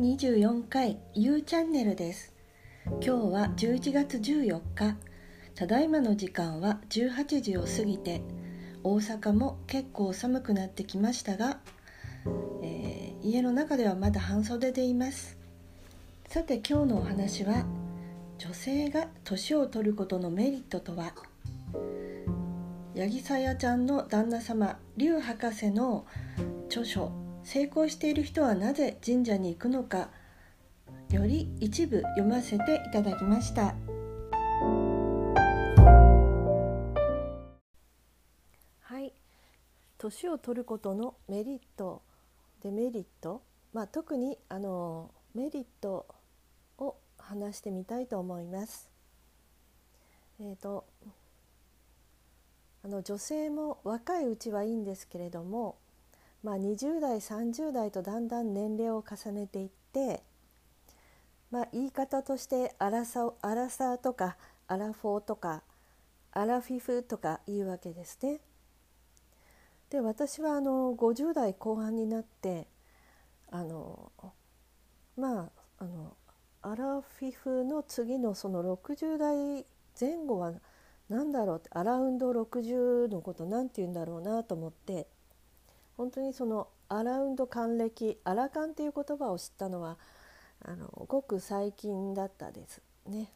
24回 U チャンネルです。今日は11月14日。ただいまの時間は18時を過ぎて大阪も結構寒くなってきましたが、えー、家の中ではまだ半袖でいます。さて今日のお話は女性が年を取ることのメリットとは？八木さやちゃんの旦那様劉博士の著書成功している人はなぜ神社に行くのかより一部読ませていただきました。はい。年を取ることのメリットデメリット、まあ、特にあのメリットを話してみたいと思います。えーとあの女性も若いうちはいいんですけれどもまあ、20代30代とだんだん年齢を重ねていって、まあ、言い方としてアラサアラサーとかアラフォーとかアラフィフとか言うわけですね。で私はあの50代後半になってあのまああのアラフィフの次のその60代前後は何だろうってアラウンド60のこと何て言うんだろうなと思って本当にそのアラウンド還暦アラカンっていう言葉を知ったのはあのごく最近だったですね。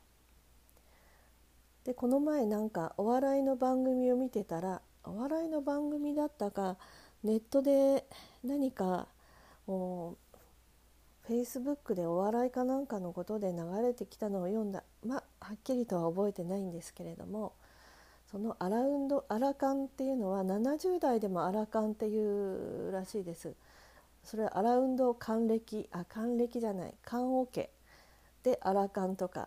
でこの前なんかお笑いの番組を見てたらお笑いの番組だったかネットで何かフェイスブックでお笑いかなんかのことで流れてきたのを読んだまあはっきりとは覚えてないんですけれどもそのアラウンドアラカンっていうのは70代でもアラカンっていうらしいです。それはアラウンド還暦あ還暦じゃない還オケでアラカンとか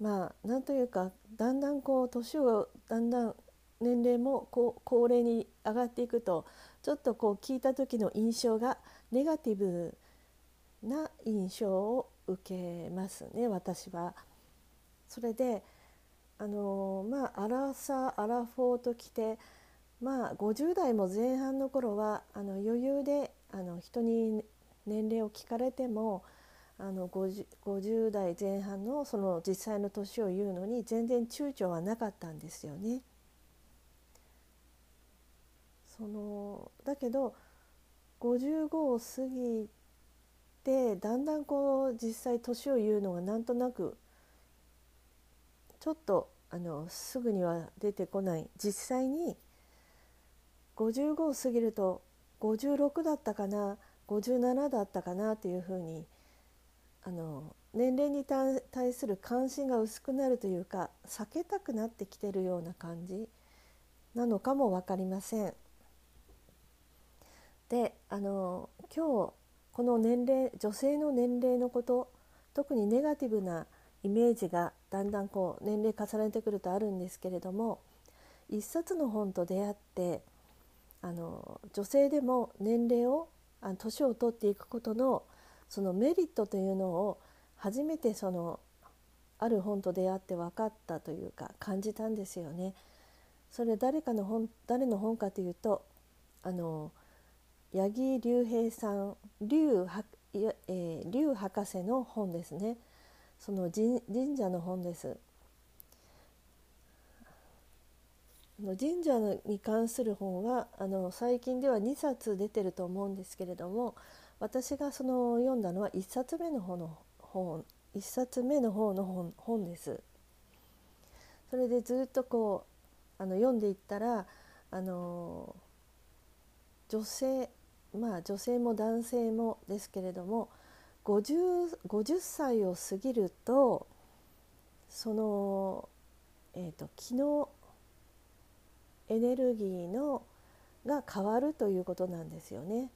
まあなんというかだんだんこう年をだんだん年齢もこう高齢に上がっていくとちょっとこう聞いた時の印象がネガティブな印象を受けますね私は。それであのまあアラサアラフォーときてまあ50代も前半の頃はあの余裕であの人に年齢を聞かれてもあの 50, 50代前半のその実際の年を言うのに全然躊躇はなかったんですよね。そのだけど55を過ぎてだんだんこう実際年を言うのがなんとなくちょっとあのすぐには出てこない実際に55を過ぎると56だったかな57だったかなっていうふうにあの年齢に対する関心が薄くなるというか避けたくなってきてるような感じなのかも分かりません。であの今日この年齢女性の年齢のこと特にネガティブなイメージがだんだんこう年齢重ねてくるとあるんですけれども一冊の本と出会ってあの女性でも年齢をあ年を取っていくことのそのメリットというのを初めてそのある本と出会って分かったというか感じたんですよね。それ誰かの本誰の本かというとあの八木隆平さん龍,、えー、龍博士の本ですね。その神社の本です。神社に関する本はあの最近では2冊出てると思うんですけれども私がその読んだのは1冊目の方の本1冊目の方の本本です。それでずっとこうあの読んでいったらあの女性まあ女性も男性もですけれども 50, 50歳を過ぎるとその、えーと、気のエネルギーのが変わるということなんですよね。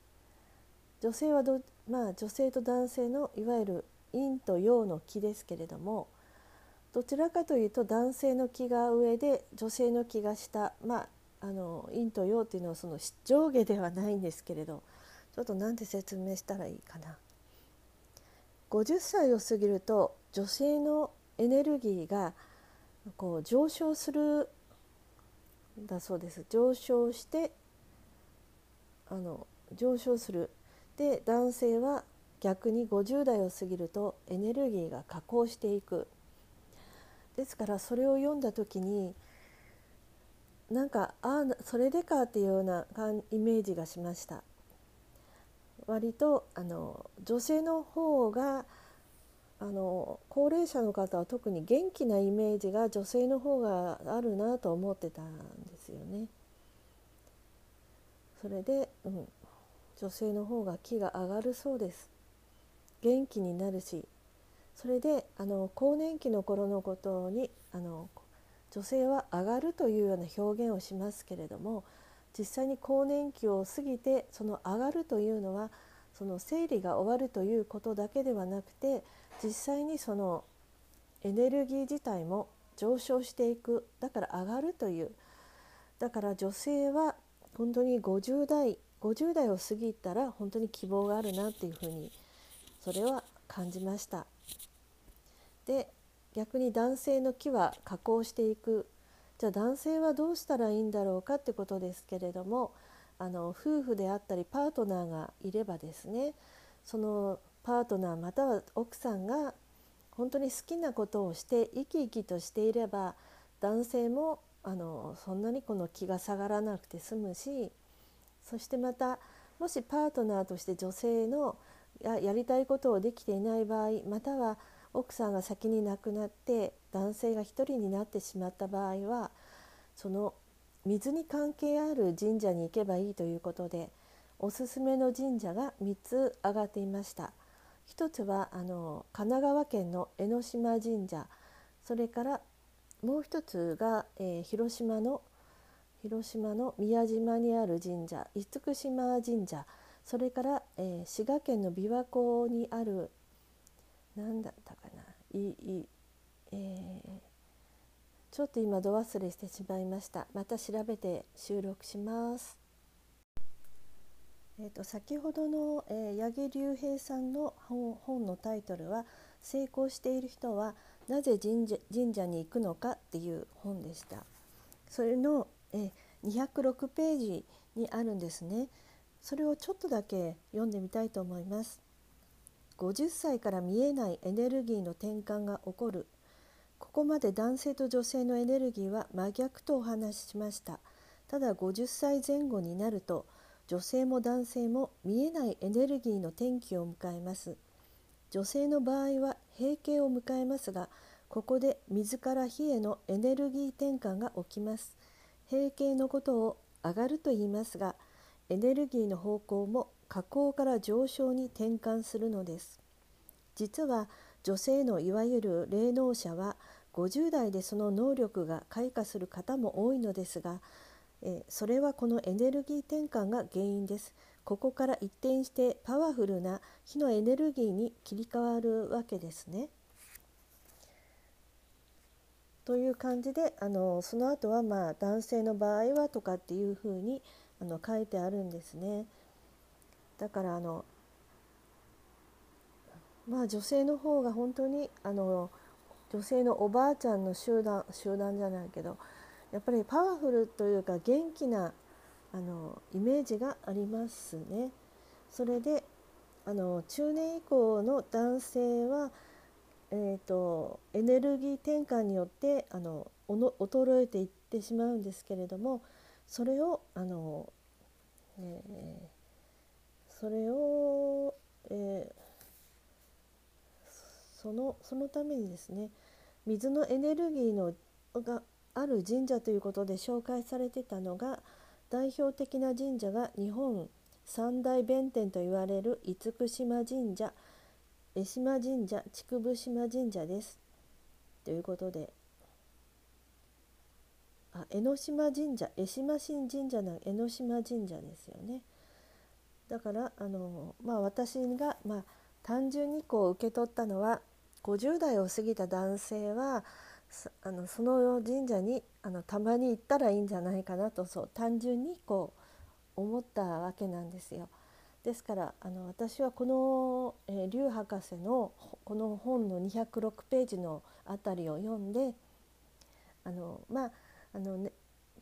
女性はど、まあ、女性と男性のいわゆる陰と陽の気ですけれどもどちらかというと男性の気が上で女性の気が下まああの陰と陽っていうのはその上下ではないんですけれどちょっと何て説明したらいいかな。50歳を過ぎると女性のエネルギーがこう上昇するだそうです上昇してあの上昇するで男性は逆に50代を過ぎるとエネルギーが下降していく。ですからそれを読んだ時になんかああそれでかっていうようなイメージがしました。割とあの女性の方があの高齢者の方は特に元気なイメージが女性の方があるなと思ってたんですよね。それで、うん、女性の方が気が上がるそうです。元気になるしそれであの更年期の頃のことにあの女性は上がるというような表現をしますけれども実際に更年期を過ぎてその上がるというのはその生理が終わるということだけではなくて実際にそのエネルギー自体も上昇していくだから上がるというだから女性は本当に50代50代を過ぎたら本当に希望があるなっていうふうにそれは感じました。で逆に男性の木は加工していくじゃあ男性はどうしたらいいんだろうかってことですけれどもあの夫婦であったりパートナーがいればですねそのパートナーまたは奥さんが本当に好きなことをして生き生きとしていれば男性もあのそんなにこの気が下がらなくて済むしそしてまたもしパートナーとして女性のややりたいことをできていない場合または奥さんが先に亡くなって男性が一人になってしまった場合はその水に関係ある神社に行けばいいということでおすすめの神社が3つ挙がっていました。一つはあの神奈川県の江ノ島神社それからもう一つが、えー、広島の広島の宮島にある神社厳島神社それから、えー、滋賀県の琵琶湖にある何だったかないい、えー、ちょっと今度忘れしてしまいましたまた調べて収録しますえーと、先ほどの、えー、八木隆平さんの本のタイトルは「成功している人はなぜ神社神社に行くのか」っていう本でした。それの、えー、206ページにあるんですね。それをちょっとだけ読んでみたいと思います。50歳から見えないエネルギーの転換が起こるここまで男性と女性のエネルギーは真逆とお話ししました。ただ50歳前後になると女性も男性も見えないエネルギーの転機を迎えます。女性の場合は閉経を迎えますがここで水から火へのエネルギー転換が起きます。閉経のことを上がると言いますがエネルギーの方向も下降から上昇に転換するのです。実は女性のいわゆる霊能者は50代でその能力が開花する方も多いのですがえそれはこのエネルギー転換が原因ですここから一転してパワフルな火のエネルギーに切り替わるわけですね。という感じであのその後はまあ男性の場合はとかっていうふうにあの書いてあるんですね。だからあのまあ女性の方が本当にあの女性のおばあちゃんの集団集団じゃないけどやっぱりパワフルというか元気なあのイメージがありますね。それであの中年以降の男性は、えーと、エネルギー転換によってあの衰えていってしまうんですけれどもそれをあの、えーそれを、えー、そのそのためにですね水のエネルギーのがある神社ということで紹介されてたのが代表的な神社が日本三大弁天と言われる厳島神社江島神社竹生島神社です。ということであ江ノ島神社江島新神社の江ノ島神社ですよね。だからあの、まあ、私が、まあ、単純にこう受け取ったのは50代を過ぎた男性はあのその神社にあのたまに行ったらいいんじゃないかなとそう単純にこう思ったわけなんですよ。ですからあの私はこの、えー、劉博士のこの本の206ページのあたりを読んであのまああの、ね、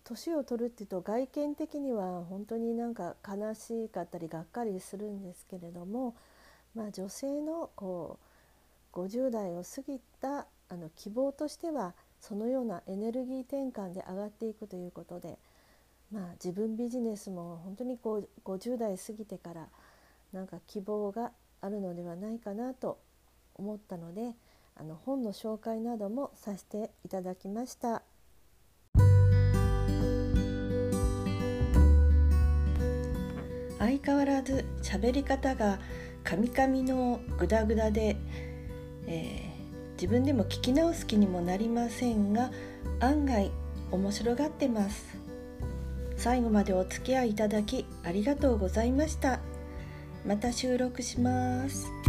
年を取るっていうと外見的には本当になんか悲しかったりがっかりするんですけれどもまあ、女性のこう50代を過ぎたあの希望としてはそのようなエネルギー転換で上がっていくということで、まあ、自分ビジネスも本当にこう50代過ぎてからなんか希望があるのではないかなと思ったのであの本の紹介などもさせていただきました。相変わらず喋り方がカミカミのグダグダで、えー、自分でも聞き直す気にもなりませんが案外面白がってます。最後までお付き合いいただきありがとうございました。また収録します。